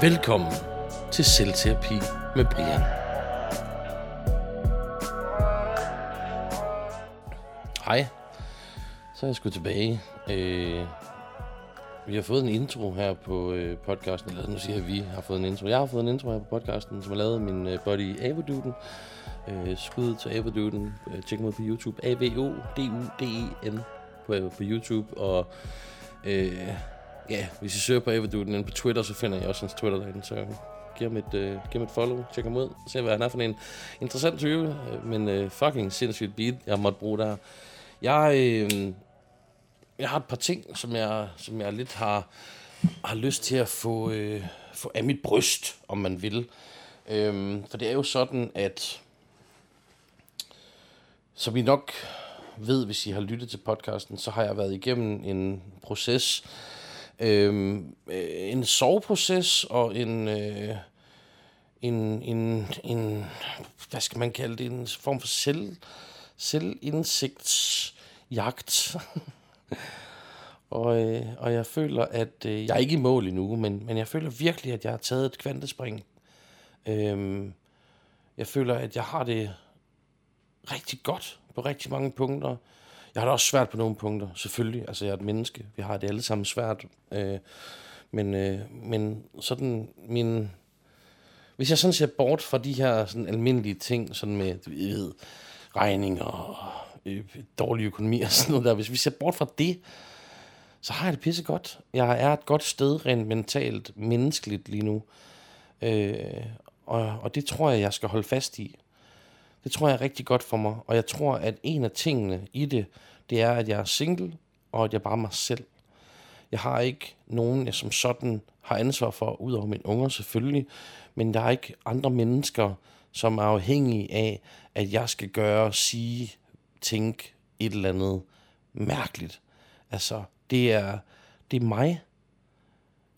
Velkommen til Selvterapi med Brian. Hej, så er jeg sgu tilbage. Øh, vi har fået en intro her på øh, podcasten, eller nu siger jeg, at vi har fået en intro. Jeg har fået en intro her på podcasten, som er lavet af min øh, buddy Avoduden. Øh, skud til Avoduden. Øh, tjek mig på YouTube. A-V-O-D-U-D-E-N på, øh, på YouTube. Og øh, ja, hvis I søger på Avoduden inde på Twitter, så finder jeg også hans Twitter derinde. Så giv ham et, øh, giv ham et follow, tjek ham ud, se hvad han er for en interessant type, men øh, fucking sindssygt beat, jeg måtte bruge der. Jeg, øh, jeg har et par ting, som jeg, som jeg lidt har, har lyst til at få, øh, få af mit bryst, om man vil. Øhm, for det er jo sådan, at som I nok ved, hvis I har lyttet til podcasten, så har jeg været igennem en proces, Øhm, øh, en soveproces og en, øh, en, en, en, hvad skal man kalde det, en form for selv, selvindsigtsjagt. og, øh, og jeg føler, at øh, jeg er ikke i mål endnu, men, men jeg føler virkelig, at jeg har taget et kvantespring. Øh, jeg føler, at jeg har det rigtig godt på rigtig mange punkter. Jeg har det også svært på nogle punkter, selvfølgelig. Altså, jeg er et menneske. Vi har det alle sammen svært. Øh, men, øh, men sådan min... Hvis jeg sådan ser bort fra de her sådan almindelige ting, sådan med, ved, regninger og øh, dårlig økonomi og sådan noget der. Hvis vi ser bort fra det, så har jeg det pisse godt. Jeg er et godt sted rent mentalt, menneskeligt lige nu. Øh, og, og det tror jeg, jeg skal holde fast i. Det tror jeg er rigtig godt for mig. Og jeg tror, at en af tingene i det, det er, at jeg er single, og at jeg bare er mig selv. Jeg har ikke nogen, jeg som sådan har ansvar for, udover mine unger selvfølgelig, men der er ikke andre mennesker, som er afhængige af, at jeg skal gøre, sige, tænke et eller andet mærkeligt. Altså, det er, det er mig.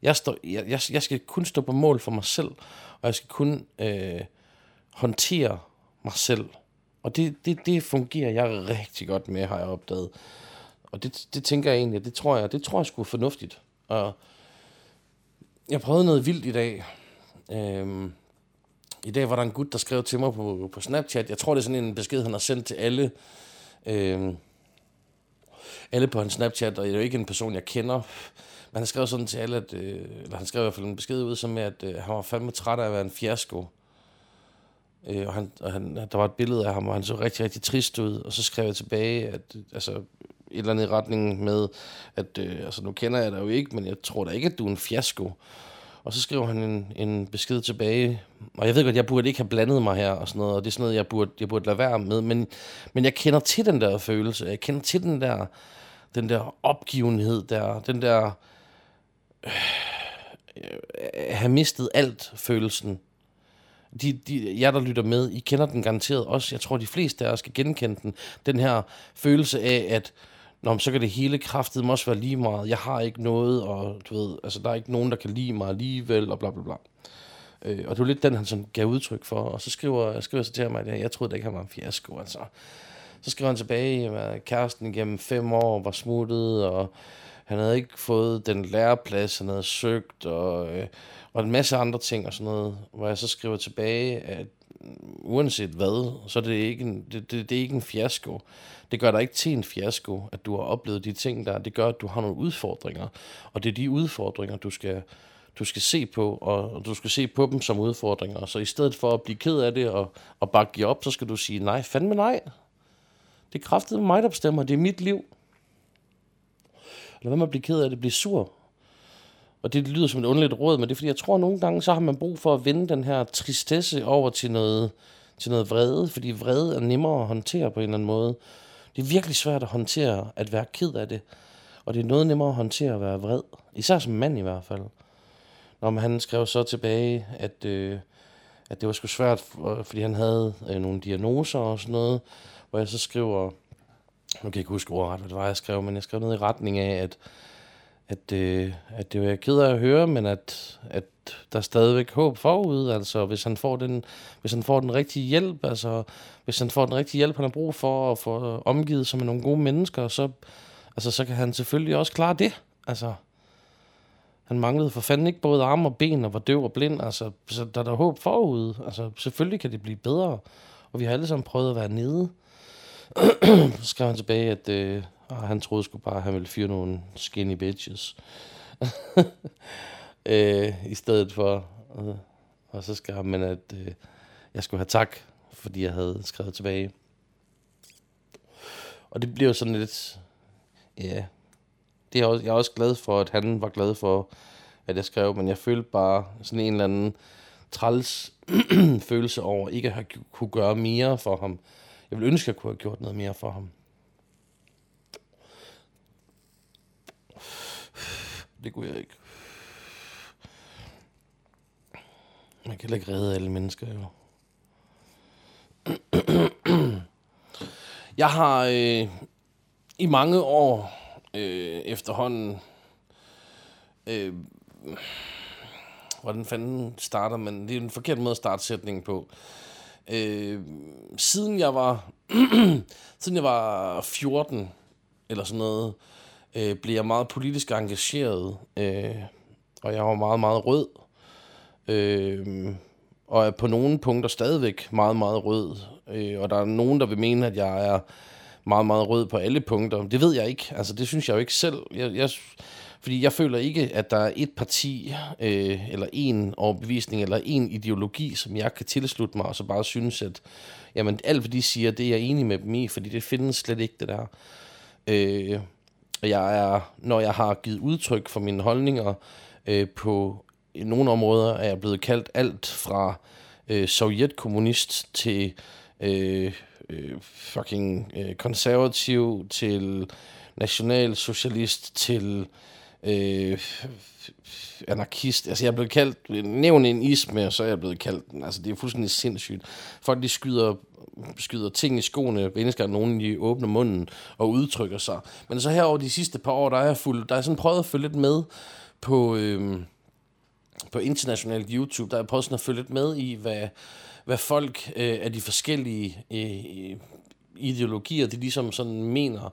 Jeg, står, jeg, jeg, jeg skal kun stå på mål for mig selv, og jeg skal kun øh, håndtere mig selv. Og det, det, det fungerer jeg rigtig godt med, har jeg opdaget. Og det, det tænker jeg egentlig, det tror jeg, det tror jeg skulle fornuftigt. Og jeg prøvede noget vildt i dag. Øhm, I dag var der en gut, der skrev til mig på, på Snapchat. Jeg tror, det er sådan en besked, han har sendt til alle. Øhm, alle på hans Snapchat, og det er jo ikke en person, jeg kender. Men han skrev sådan til alle, at, øh, eller han skrev i hvert fald en besked ud, som at øh, han var fandme træt af at være en fiasko. Øh, og han, og han, der var et billede af ham, og han så rigtig, rigtig trist ud. Og så skrev jeg tilbage, at altså, et eller andet i retning med, at øh, altså, nu kender jeg dig jo ikke, men jeg tror da ikke, at du er en fiasko. Og så skriver han en, en besked tilbage, og jeg ved godt, jeg burde ikke have blandet mig her og sådan noget, og det er sådan noget, jeg burde, jeg burde lade være med, men, men jeg kender til den der følelse, jeg kender til den der, den der opgivenhed der, den der øh, have mistet alt følelsen. De, de, jer, der lytter med, I kender den garanteret også. Jeg tror, de fleste af os skal genkende den. Den her følelse af, at Nå, så kan det hele kraftet også være lige meget. Jeg har ikke noget, og du ved, altså, der er ikke nogen, der kan lide mig alligevel, og bla bla bla. Øh, og det var lidt den, han sådan gav udtryk for. Og så skriver, jeg skriver så til ham, at jeg, troede det ikke, han var en fiasko. Altså. Så skriver han tilbage, at kæresten gennem fem år var smuttet, og han havde ikke fået den læreplads, han havde søgt, og, øh, og en masse andre ting og sådan noget, hvor jeg så skriver tilbage, at uanset hvad, så er det ikke en, det, det, det er ikke en fiasko. Det gør dig ikke til en fiasko, at du har oplevet de ting der. Det gør, at du har nogle udfordringer. Og det er de udfordringer, du skal, du skal se på, og du skal se på dem som udfordringer. Så i stedet for at blive ked af det og, og bare give op, så skal du sige, nej, fandme nej. Det er kraftet mig, der bestemmer. Det er mit liv. Lad være med at blive ked af det, blive sur. Og det lyder som et underligt råd, men det er fordi, jeg tror at nogle gange, så har man brug for at vende den her tristesse over til noget, til noget vrede, fordi vrede er nemmere at håndtere på en eller anden måde. Det er virkelig svært at håndtere at være ked af det, og det er noget nemmere at håndtere at være vred, især som mand i hvert fald. Når han skrev så tilbage, at, øh, at det var sgu svært, fordi han havde øh, nogle diagnoser og sådan noget, hvor jeg så skriver, nu kan jeg ikke huske ordret, hvad det var, jeg skrev, men jeg skrev noget i retning af, at at, øh, at det var jeg ked af at høre, men at, at der er stadigvæk håb forud, altså hvis han får den, hvis han får den rigtige hjælp, altså hvis han får den rigtige hjælp, han har brug for at få omgivet sig med nogle gode mennesker, så, altså, så kan han selvfølgelig også klare det, altså Han manglede for fanden ikke både arme og ben og var døv og blind. Altså, så der er der håb forud. Altså, selvfølgelig kan det blive bedre. Og vi har alle sammen prøvet at være nede. så skrev han tilbage, at øh, ah, han troede sgu bare, at han ville fyre nogle skinny bitches. øh, I stedet for... Øh, og så skrev han, at øh, jeg skulle have tak, fordi jeg havde skrevet tilbage. Og det bliver jo sådan lidt... Ja, det er også, jeg er også glad for, at han var glad for, at jeg skrev, men jeg følte bare sådan en eller anden træls følelse over ikke at have kunne gøre mere for ham. Jeg vil ønske, at jeg kunne have gjort noget mere for ham. Det kunne jeg ikke. Man kan ikke redde alle mennesker, jo. Jeg har øh, i mange år øh, efterhånden... Øh, hvordan fanden starter man? Det er en forkert måde at starte sætningen på. Øh, siden jeg var siden jeg var 14 eller sådan noget, øh, blev jeg meget politisk engageret, øh, og jeg var meget, meget rød. Øh, og er på nogle punkter stadigvæk meget, meget rød. Øh, og der er nogen, der vil mene, at jeg er meget, meget rød på alle punkter. Det ved jeg ikke. Altså, det synes jeg jo ikke selv. Jeg, jeg, fordi jeg føler ikke, at der er et parti, øh, eller en overbevisning, eller en ideologi, som jeg kan tilslutte mig, og så bare synes, at jamen, alt hvad de siger, det er jeg enig med dem i, fordi det findes slet ikke, det der. Øh, jeg er, når jeg har givet udtryk for mine holdninger øh, på i nogle områder, er jeg blevet kaldt alt fra øh, sovjetkommunist til øh, øh, fucking øh, konservativ til nationalsocialist til øh, anarkist. Altså, jeg er blevet kaldt, nævn en isme, og så er jeg blevet kaldt, altså, det er fuldstændig sindssygt. Folk, de skyder, skyder ting i skoene, mennesker, nogen, de åbner munden og udtrykker sig. Men så her over de sidste par år, der er jeg fuld, der er sådan prøvet at følge lidt med på, øh, på internationalt YouTube, der er jeg prøvet sådan at følge lidt med i, hvad, hvad folk øh, af de forskellige øh, øh ideologier, de ligesom sådan mener.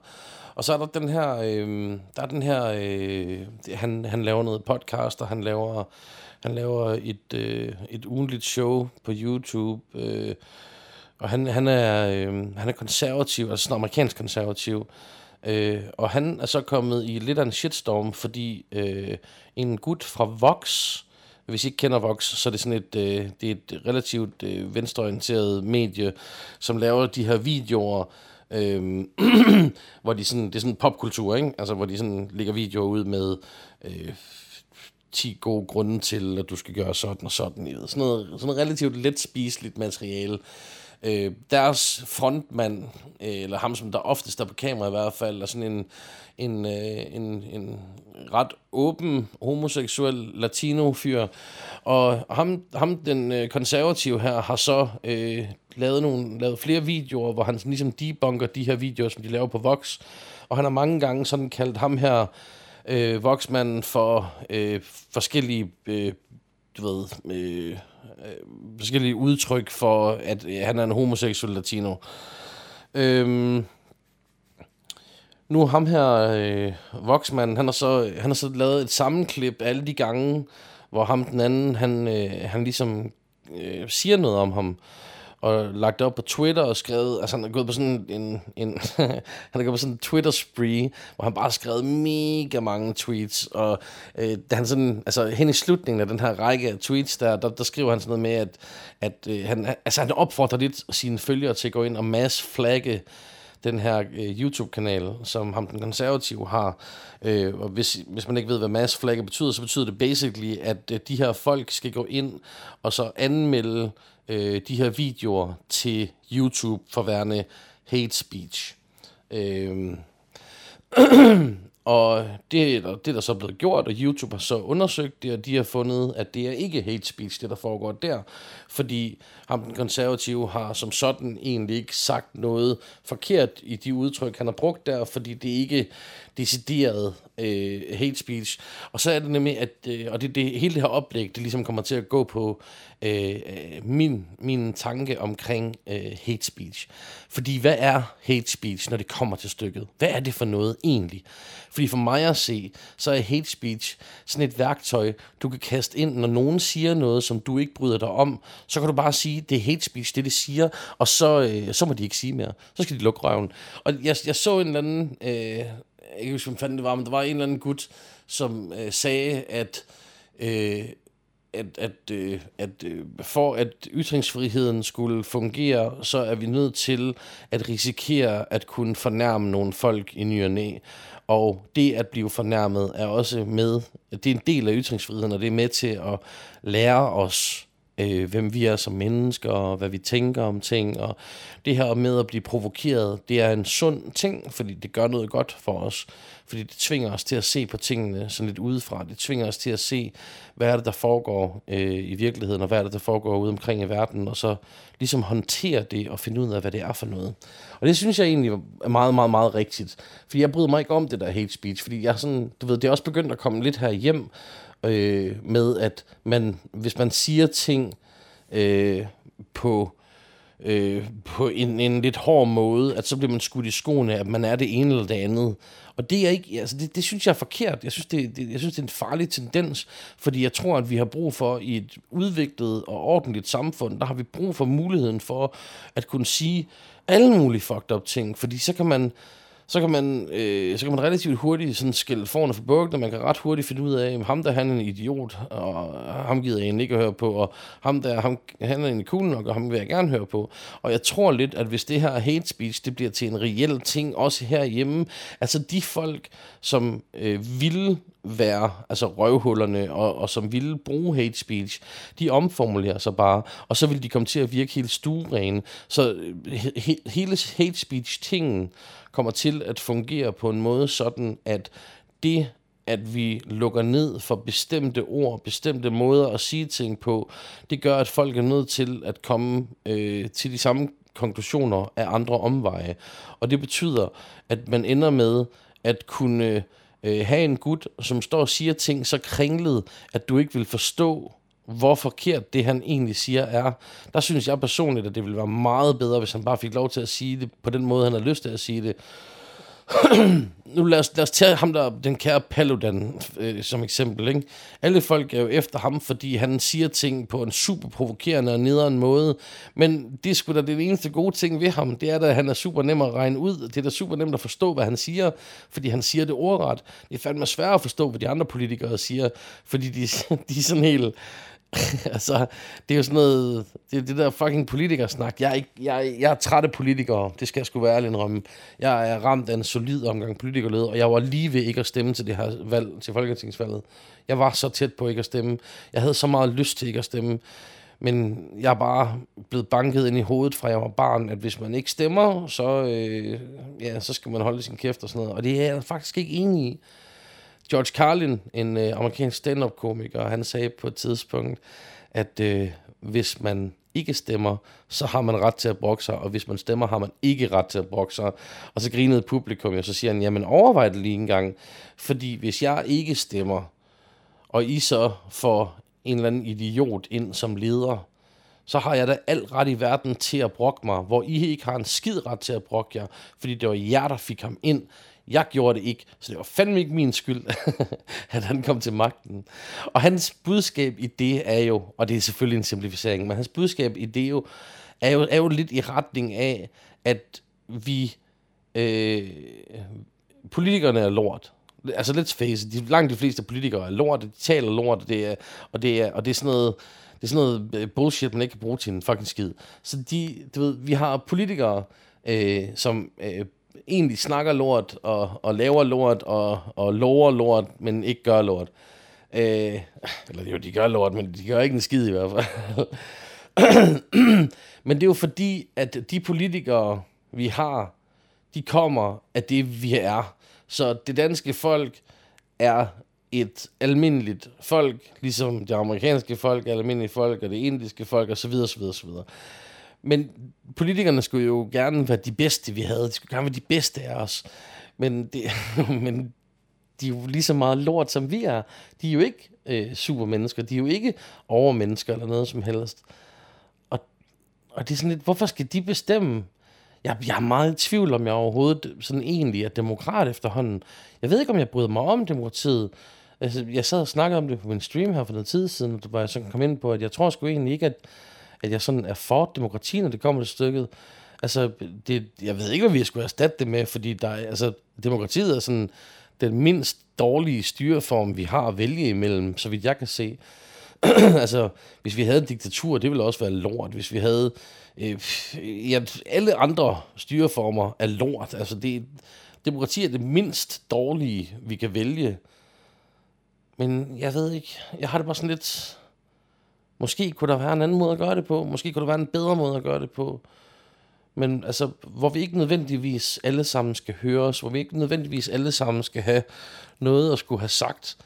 Og så er der den her, øh, der er den her, øh, han, han laver noget podcast, og han laver, han laver et, øh, et ugenligt show på YouTube, øh, og han, han, er, øh, han er konservativ, altså sådan amerikansk konservativ, øh, og han er så kommet i lidt af en shitstorm, fordi øh, en gut fra Vox, hvis I ikke kender Vox, så er det sådan et, øh, det er et relativt øh, venstreorienteret medie, som laver de her videoer, øh, hvor de sådan, det er sådan popkultur, ikke? Altså, hvor de sådan lægger videoer ud med øh, 10 gode grunde til, at du skal gøre sådan og sådan. Sådan noget, sådan noget relativt let spiseligt materiale. Øh, deres frontmand, øh, eller ham, som der oftest er på kamera i hvert fald, er sådan en, en, øh, en, en ret åben homoseksuel latino-fyr. Og ham, ham den øh, konservative her, har så øh, lavet, nogle, lavet flere videoer, hvor han sådan, ligesom debunker de her videoer, som de laver på Vox. Og han har mange gange sådan kaldt ham her øh, voksmanden for øh, forskellige øh, du ved, øh, øh, forskellige udtryk for, at øh, han er en homoseksuel latino. Øhm, nu ham her, øh, voksmanden, han har, så, han har så lavet et sammenklip alle de gange, hvor ham den anden, han, øh, han ligesom øh, siger noget om ham og lagt det op på Twitter og skrevet, altså han er gået på sådan en, en han er gået på sådan en Twitter-spree, hvor han bare har skrevet mega mange tweets, og øh, han sådan, altså hen i slutningen af den her række af tweets, der, der, der skriver han sådan noget med, at, at øh, han, altså han opfordrer lidt sine følgere til at gå ind og mass flagge den her øh, YouTube-kanal, som ham den konservative har. Øh, og hvis, hvis man ikke ved, hvad mass flagge betyder, så betyder det basically, at øh, de her folk skal gå ind og så anmelde øh, de her videoer til YouTube for værende hate speech. Øh, og det det er der så blevet gjort, og YouTube har så undersøgt det, og de har fundet, at det er ikke hate speech, det der foregår der. Fordi ham den konservative har som sådan egentlig ikke sagt noget forkert i de udtryk, han har brugt der, fordi det er ikke decideret øh, hate speech. Og så er det nemlig, at øh, og det, det, hele det her oplæg, det ligesom kommer til at gå på øh, øh, min, min tanke omkring øh, hate speech. Fordi hvad er hate speech, når det kommer til stykket? Hvad er det for noget egentlig? Fordi for mig at se, så er hate speech sådan et værktøj, du kan kaste ind, når nogen siger noget, som du ikke bryder dig om, så kan du bare sige, det er hate speech, det de siger, og så, øh, så må de ikke sige mere. Så skal de lukke røven. Og jeg, jeg så en eller anden, øh, jeg kan ikke huske, hvem det var, men der var en eller anden gut, som øh, sagde, at øh, at, at, øh, at øh, for at ytringsfriheden skulle fungere, så er vi nødt til at risikere at kunne fornærme nogle folk i ny og næ. Og det at blive fornærmet er også med, det er en del af ytringsfriheden, og det er med til at lære os, øh, hvem vi er som mennesker, og hvad vi tænker om ting. Og det her med at blive provokeret, det er en sund ting, fordi det gør noget godt for os. Fordi det tvinger os til at se på tingene sådan lidt udefra. Det tvinger os til at se, hvad er det, der foregår øh, i virkeligheden, og hvad er det, der foregår ude omkring i verden, og så ligesom håndtere det og finde ud af, hvad det er for noget. Og det synes jeg egentlig er meget, meget, meget rigtigt. Fordi jeg bryder mig ikke om det der hate speech, fordi jeg sådan, du ved, det er også begyndt at komme lidt her hjem øh, med, at man, hvis man siger ting øh, på øh, på en, en lidt hård måde, at så bliver man skudt i skoene, at man er det ene eller det andet. Og det er ikke, altså det, det synes jeg er forkert. Jeg synes det, det, jeg synes, det er en farlig tendens, fordi jeg tror, at vi har brug for i et udviklet og ordentligt samfund, der har vi brug for muligheden for at kunne sige alle mulige fucked up ting, fordi så kan man så kan man, øh, så kan man relativt hurtigt sådan skille forne for bugten, man kan ret hurtigt finde ud af, at ham der han er en idiot, og ham gider jeg ikke at høre på, og ham der ham, han er en cool nok, og ham vil jeg gerne høre på. Og jeg tror lidt, at hvis det her hate speech, det bliver til en reel ting, også herhjemme, altså de folk, som øh, vil være, altså røvhullerne, og, og som ville bruge hate speech, de omformulerer sig bare, og så vil de komme til at virke helt stuerene. Så øh, he, he, hele hate speech-tingen kommer til at fungere på en måde sådan, at det, at vi lukker ned for bestemte ord, bestemte måder at sige ting på, det gør, at folk er nødt til at komme øh, til de samme konklusioner af andre omveje. Og det betyder, at man ender med at kunne øh, have en gut, som står og siger ting så kringlet, at du ikke vil forstå, hvor forkert det, han egentlig siger, er. Der synes jeg personligt, at det ville være meget bedre, hvis han bare fik lov til at sige det på den måde, han har lyst til at sige det. nu lad os, lad os tage ham der, den kære Paludan, øh, som eksempel. Ikke? Alle folk er jo efter ham, fordi han siger ting på en super provokerende og nederen måde. Men det er sgu da det eneste gode ting ved ham. Det er da, at han er super nem at regne ud. Det er da super nemt at forstå, hvad han siger, fordi han siger det ordret. Det er fandme svært at forstå, hvad de andre politikere siger, fordi de, de er sådan helt altså, det er jo sådan noget, det er det der fucking politikersnak. Jeg er, ikke, jeg, jeg er træt af politikere, det skal jeg sgu være ærlig indrømme. Jeg er ramt af en solid omgang politikerled, og jeg var lige ved ikke at stemme til det her valg, til folketingsvalget. Jeg var så tæt på ikke at stemme. Jeg havde så meget lyst til ikke at stemme. Men jeg er bare blevet banket ind i hovedet fra jeg var barn, at hvis man ikke stemmer, så, øh, ja, så skal man holde sin kæft og sådan noget. Og det er jeg faktisk ikke enig i. George Carlin, en øh, amerikansk stand-up-komiker, han sagde på et tidspunkt, at øh, hvis man ikke stemmer, så har man ret til at brokke sig, og hvis man stemmer, har man ikke ret til at brokke sig. Og så grinede publikum, og så siger han, jamen overvej det lige en gang, fordi hvis jeg ikke stemmer, og I så får en eller anden idiot ind som leder, så har jeg da alt ret i verden til at brokke mig, hvor I ikke har en skid ret til at brokke jer, fordi det var jer, der fik ham ind. Jeg gjorde det ikke, så det var fandme ikke min skyld, at han kom til magten. Og hans budskab i det er jo, og det er selvfølgelig en simplificering, men hans budskab i det jo, er jo, er jo lidt i retning af, at vi, øh, politikerne er lort. Altså let's face it, de, langt de fleste politikere er lort, de taler lort, og det er, og det er, og det er sådan noget, det er sådan noget øh, bullshit, man ikke kan bruge til en fucking skid. Så de, du ved, vi har politikere, øh, som øh, egentlig snakker lort, og, og laver lort, og, og lover lort, men ikke gør lort. Øh, eller jo, de gør lort, men de gør ikke en skid i hvert fald. men det er jo fordi, at de politikere, vi har, de kommer af det, vi er. Så det danske folk er et almindeligt folk, ligesom det amerikanske folk er almindelige folk, og det indiske folk, osv. osv., osv. Men politikerne skulle jo gerne være de bedste, vi havde. De skulle gerne være de bedste af os. Men, det, men de er jo lige så meget lort, som vi er. De er jo ikke øh, supermennesker. De er jo ikke overmennesker eller noget som helst. Og, og det er sådan lidt, hvorfor skal de bestemme? jeg, jeg er meget i tvivl, om jeg overhovedet sådan egentlig er demokrat efterhånden. Jeg ved ikke, om jeg bryder mig om demokratiet. Altså, jeg sad og snakkede om det på min stream her for noget tid siden, hvor jeg så kom ind på, at jeg tror sgu egentlig ikke, at, at jeg sådan er for demokrati, når det kommer til stykket. Altså, det, jeg ved ikke, hvad vi skulle erstatte det med, fordi der, altså, demokratiet er sådan den mindst dårlige styreform, vi har at vælge imellem, så vidt jeg kan se. altså, hvis vi havde en diktatur, det ville også være lort. Hvis vi havde... Øh, ja, alle andre styreformer er lort. Altså, det, demokrati er det mindst dårlige, vi kan vælge. Men jeg ved ikke. Jeg har det bare sådan lidt... Måske kunne der være en anden måde at gøre det på. Måske kunne der være en bedre måde at gøre det på. Men altså, hvor vi ikke nødvendigvis alle sammen skal høres, hvor vi ikke nødvendigvis alle sammen skal have noget at skulle have sagt.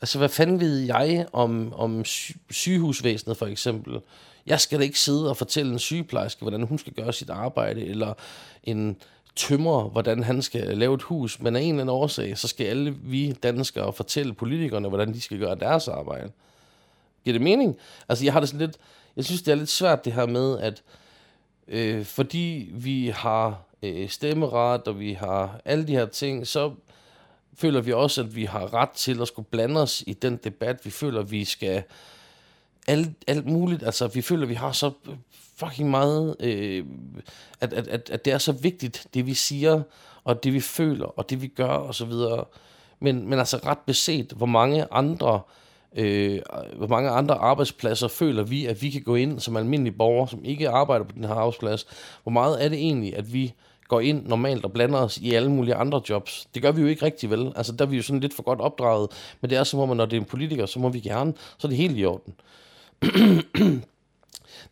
Altså, hvad fanden ved jeg om, om sygehusvæsenet for eksempel? Jeg skal da ikke sidde og fortælle en sygeplejerske, hvordan hun skal gøre sit arbejde, eller en tømrer, hvordan han skal lave et hus. Men af en eller anden årsag, så skal alle vi danskere fortælle politikerne, hvordan de skal gøre deres arbejde. Giver det mening? Altså, jeg har det sådan lidt... Jeg synes, det er lidt svært det her med, at øh, fordi vi har øh, stemmeret, og vi har alle de her ting, så føler vi også, at vi har ret til at skulle blande os i den debat. Vi føler, at vi skal alt, alt muligt. Altså, vi føler, at vi har så fucking meget, øh, at, at, at, at det er så vigtigt, det vi siger, og det vi føler, og det vi gør, og så videre. Men, men altså ret beset, hvor mange andre øh, Øh, hvor mange andre arbejdspladser føler vi, at vi kan gå ind som almindelige borgere, som ikke arbejder på den her arbejdsplads. Hvor meget er det egentlig, at vi går ind normalt og blander os i alle mulige andre jobs. Det gør vi jo ikke rigtig vel. Altså der er vi jo sådan lidt for godt opdraget. Men det er som om, at når det er en politiker, så må vi gerne, så er det helt i orden.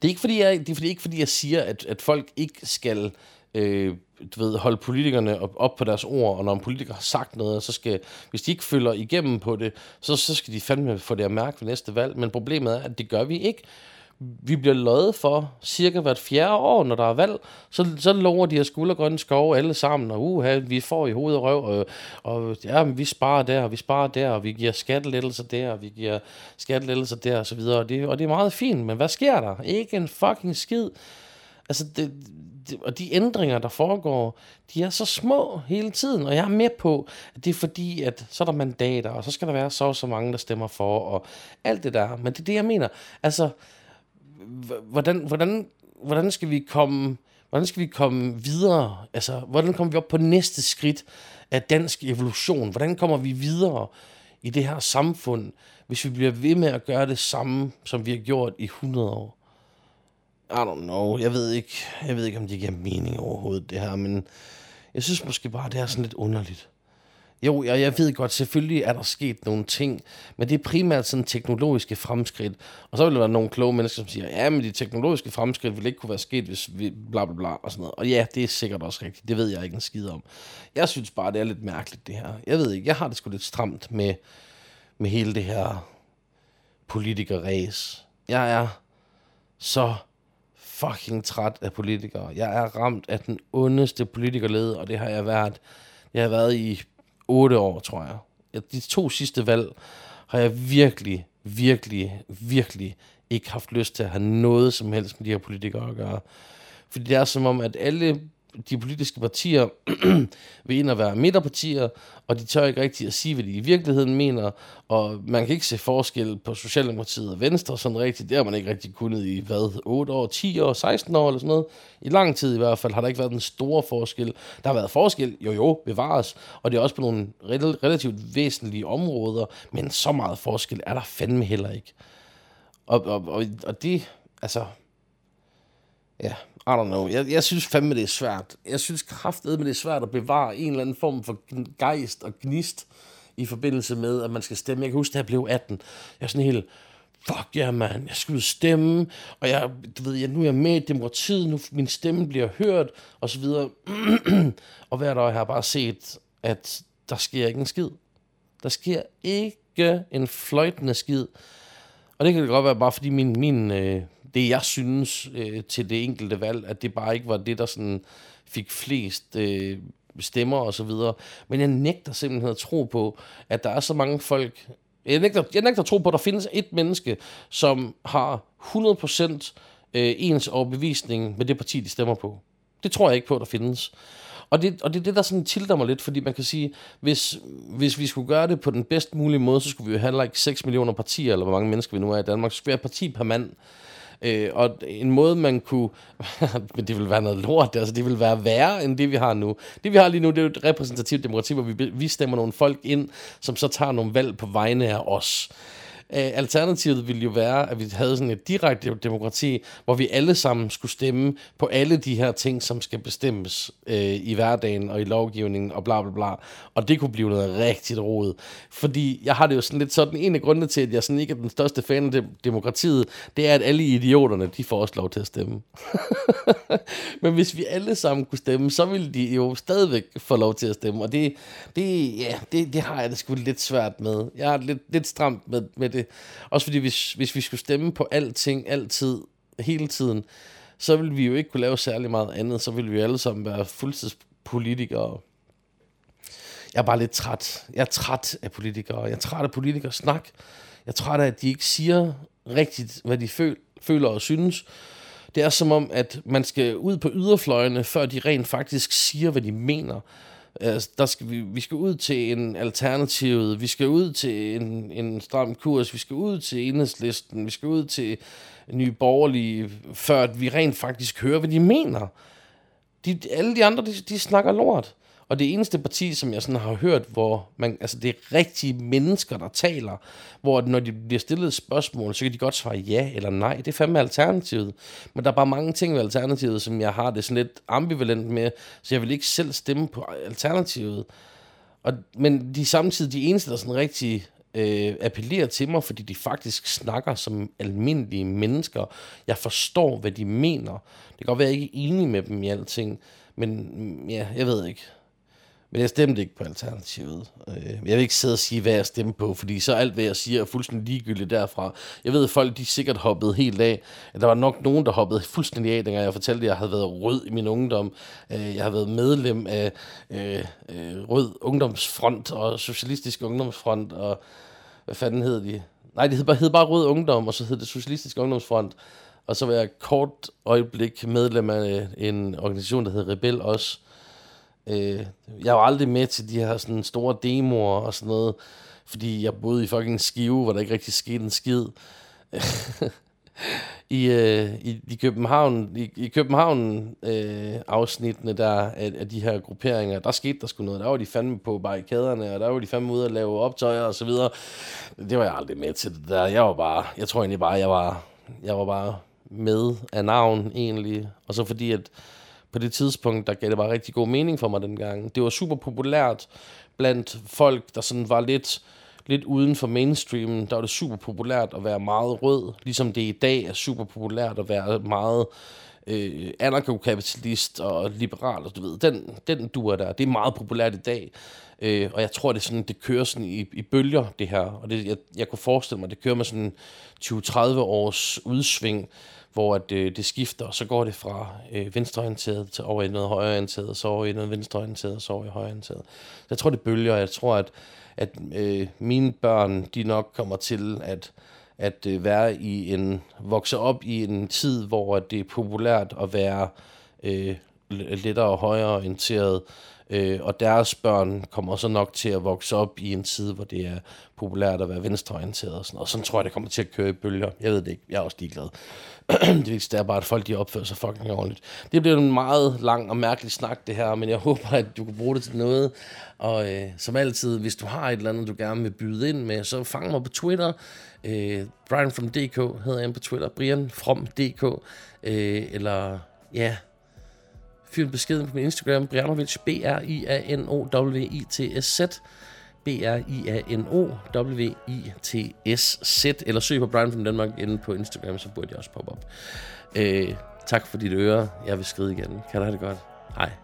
det er ikke fordi, jeg, det er fordi, ikke fordi, jeg siger, at, at folk ikke skal øh, du ved, holde politikerne op, op på deres ord, og når en politiker har sagt noget, så skal, hvis de ikke følger igennem på det, så, så skal de fandme få det at mærke ved næste valg. Men problemet er, at det gør vi ikke. Vi bliver løjet for cirka hvert fjerde år, når der er valg, så, så lover de her skuldergrønne skove alle sammen, og uha, vi får i hovedet og røv, og, og ja, men vi sparer der, og vi sparer der, og vi giver skattelettelser der, og vi giver skattelettelser der, og så videre, og det, og det er meget fint, men hvad sker der? Ikke en fucking skid. Altså, det, og de ændringer, der foregår, de er så små hele tiden, og jeg er med på, at det er fordi, at så er der mandater, og så skal der være så og så mange, der stemmer for, og alt det der. Men det er det, jeg mener. Altså, hvordan, hvordan, hvordan skal vi komme hvordan skal vi komme videre? Altså, hvordan kommer vi op på næste skridt af dansk evolution? Hvordan kommer vi videre i det her samfund, hvis vi bliver ved med at gøre det samme, som vi har gjort i 100 år? I don't know. Jeg ved ikke, jeg ved ikke om det giver mening overhovedet, det her, men jeg synes måske bare, det er sådan lidt underligt. Jo, jeg, jeg ved godt, selvfølgelig er der sket nogle ting, men det er primært sådan teknologiske fremskridt. Og så vil der være nogle kloge mennesker, som siger, ja, men de teknologiske fremskridt ville ikke kunne være sket, hvis vi bla bla bla og sådan noget. Og ja, det er sikkert også rigtigt. Det ved jeg ikke en skid om. Jeg synes bare, det er lidt mærkeligt, det her. Jeg ved ikke, jeg har det sgu lidt stramt med, med hele det her politikerræs. Jeg er så fucking træt af politikere. Jeg er ramt af den ondeste politikerlede, og det har jeg været. jeg har været i otte år, tror jeg. Jeg- De to sidste valg har jeg virkelig, virkelig, virkelig ikke haft lyst til at have noget som helst med de her politikere at gøre. Fordi det er som om, at alle de politiske partier vil ind og være midterpartier, og de tør ikke rigtig at sige, hvad de i virkeligheden mener, og man kan ikke se forskel på Socialdemokratiet og Venstre sådan rigtigt. Det har man ikke rigtig kunnet i, hvad, 8 år, 10 år, 16 år eller sådan noget. I lang tid i hvert fald har der ikke været den store forskel. Der har været forskel, jo jo, bevares, og det er også på nogle relativt væsentlige områder, men så meget forskel er der fandme heller ikke. Og, og, og, og det, altså, Ja, i don't know. Jeg, jeg synes fandme, det er svært. Jeg synes kraftedeme, det er svært at bevare en eller anden form for gejst og gnist i forbindelse med, at man skal stemme. Jeg kan huske, da jeg blev 18. Jeg er sådan helt, fuck ja, yeah, man, jeg skulle stemme, og jeg, du ved, jeg, nu er jeg med i demokratiet, nu min stemme bliver hørt, og så videre. og hver dag har jeg bare set, at der sker ikke en skid. Der sker ikke en fløjtende skid. Og det kan godt være bare fordi min, min øh, det jeg synes øh, til det enkelte valg, at det bare ikke var det, der sådan fik flest øh, stemmer og så videre. Men jeg nægter simpelthen at tro på, at der er så mange folk... Jeg nægter, jeg nægter at tro på, at der findes et menneske, som har 100% øh, ens overbevisning med det parti, de stemmer på. Det tror jeg ikke på, at der findes. Og det, og det er det, der sådan tilter mig lidt, fordi man kan sige, hvis, hvis vi skulle gøre det på den bedst mulige måde, så skulle vi jo have like 6 millioner partier, eller hvor mange mennesker vi nu er i Danmark, så skulle vi have parti per mand. Øh, og en måde, man kunne... men det vil være noget lort, altså det vil være værre end det, vi har nu. Det, vi har lige nu, det er jo et repræsentativt demokrati, hvor vi, vi stemmer nogle folk ind, som så tager nogle valg på vegne af os. Øh, Øh, alternativet ville jo være, at vi havde sådan et direkte demokrati, hvor vi alle sammen skulle stemme på alle de her ting, som skal bestemmes øh, i hverdagen og i lovgivningen og bla bla bla. Og det kunne blive noget rigtigt rod. Fordi jeg har det jo sådan lidt sådan, en af grundene til, at jeg sådan ikke er den største fan af de- demokratiet, det er, at alle idioterne, de får også lov til at stemme. Men hvis vi alle sammen kunne stemme, så ville de jo stadigvæk få lov til at stemme. Og det, det, ja, det, det har jeg det sgu lidt svært med. Jeg har lidt, lidt stramt med, med det. Også fordi hvis, hvis vi skulle stemme på alting, altid, hele tiden, så ville vi jo ikke kunne lave særlig meget andet. Så ville vi alle sammen være fuldtidspolitikere. Jeg er bare lidt træt. Jeg er træt af politikere. Jeg er træt af politikere snak. Jeg er træt af, at de ikke siger rigtigt, hvad de føl, føler og synes. Det er som om, at man skal ud på yderfløjene, før de rent faktisk siger, hvad de mener. Altså, der skal vi, vi skal ud til en alternativ, vi skal ud til en, en stram kurs, vi skal ud til enhedslisten, vi skal ud til nye borgerlige, før vi rent faktisk hører, hvad de mener. De, alle de andre, de, de snakker lort. Og det eneste parti, som jeg sådan har hørt, hvor man, altså det er rigtige mennesker, der taler, hvor når de bliver stillet et spørgsmål, så kan de godt svare ja eller nej. Det er fandme alternativet. Men der er bare mange ting ved alternativet, som jeg har det sådan lidt ambivalent med, så jeg vil ikke selv stemme på alternativet. Og, men de er samtidig de eneste, der sådan rigtig øh, appellerer til mig, fordi de faktisk snakker som almindelige mennesker. Jeg forstår, hvad de mener. Det kan godt være, at jeg ikke er enig med dem i alting, men mm, ja, jeg ved ikke. Men jeg stemte ikke på Alternativet. Øh, Jeg vil ikke sidde og sige, hvad jeg stemte på, fordi så alt, hvad jeg siger, er fuldstændig ligegyldigt derfra. Jeg ved, at folk de sikkert hoppede helt af. Der var nok nogen, der hoppede fuldstændig af, dengang jeg fortalte, at jeg havde været rød i min ungdom. Øh, Jeg har været medlem af øh, øh, Rød Ungdomsfront og Socialistisk Ungdomsfront, og hvad fanden hed de? Nej, det hed bare, hed bare Rød Ungdom, og så hed det Socialistisk Ungdomsfront. Og så var jeg kort øjeblik medlem af en organisation, der hed Rebel også. Øh, Øh, jeg var aldrig med til de her sådan store demoer og sådan noget, fordi jeg boede i fucking Skive, hvor der ikke rigtig skete en skid. I, øh, i, i København, i, i København øh, afsnittene der af, af de her grupperinger, der skete der sgu noget. Der var de fandme på barrikaderne, og der var de fandme ude at lave optøjer og så videre. Det var jeg aldrig med til det der. Jeg var bare, jeg tror egentlig bare, jeg var, jeg var bare med af navn egentlig. Og så fordi, at på det tidspunkt, der gav det bare rigtig god mening for mig dengang. Det var super populært blandt folk, der sådan var lidt, lidt uden for mainstreamen. Der var det super populært at være meget rød, ligesom det i dag er super populært at være meget øh, anarkokapitalist og liberal, og du ved, den, den duer der. Det er meget populært i dag. Øh, og jeg tror, det, er sådan, det kører sådan i, i bølger, det her. Og det, jeg, jeg kunne forestille mig, det kører med sådan 20-30 års udsving, hvor at, øh, det skifter, og så går det fra øh, venstreorienteret til over i noget højreorienteret, og så over i noget venstreorienteret, og så over i højreorienteret. Så jeg tror, det bølger, og jeg tror, at, at øh, mine børn, de nok kommer til at, at øh, være i en, vokse op i en tid, hvor det er populært at være øh, lettere højreorienteret, øh, og deres børn kommer så nok til at vokse op i en tid, hvor det er populært at være venstreorienteret og sådan noget. Sådan tror jeg, det kommer til at køre i bølger. Jeg ved det ikke. Jeg er også ligeglad. det vigtigste er bare, at folk de opfører sig fucking ordentligt. Det bliver en meget lang og mærkelig snak, det her, men jeg håber, at du kan bruge det til noget. Og øh, som altid, hvis du har et eller andet, du gerne vil byde ind med, så fang mig på Twitter. Øh, Brian from DK hedder jeg på Twitter. Brian from DK. Øh, eller ja, fyr en besked på min Instagram, Brianovic, B-R-I-A-N-O-W-I-T-S-Z. B-R-I-A-N-O-W-I-T-S-Z. Eller søg på Brian from Danmark inde på Instagram, så burde jeg også poppe op. Øh, tak for dit øre. Jeg vil skride igen. Kan du have det godt? Hej.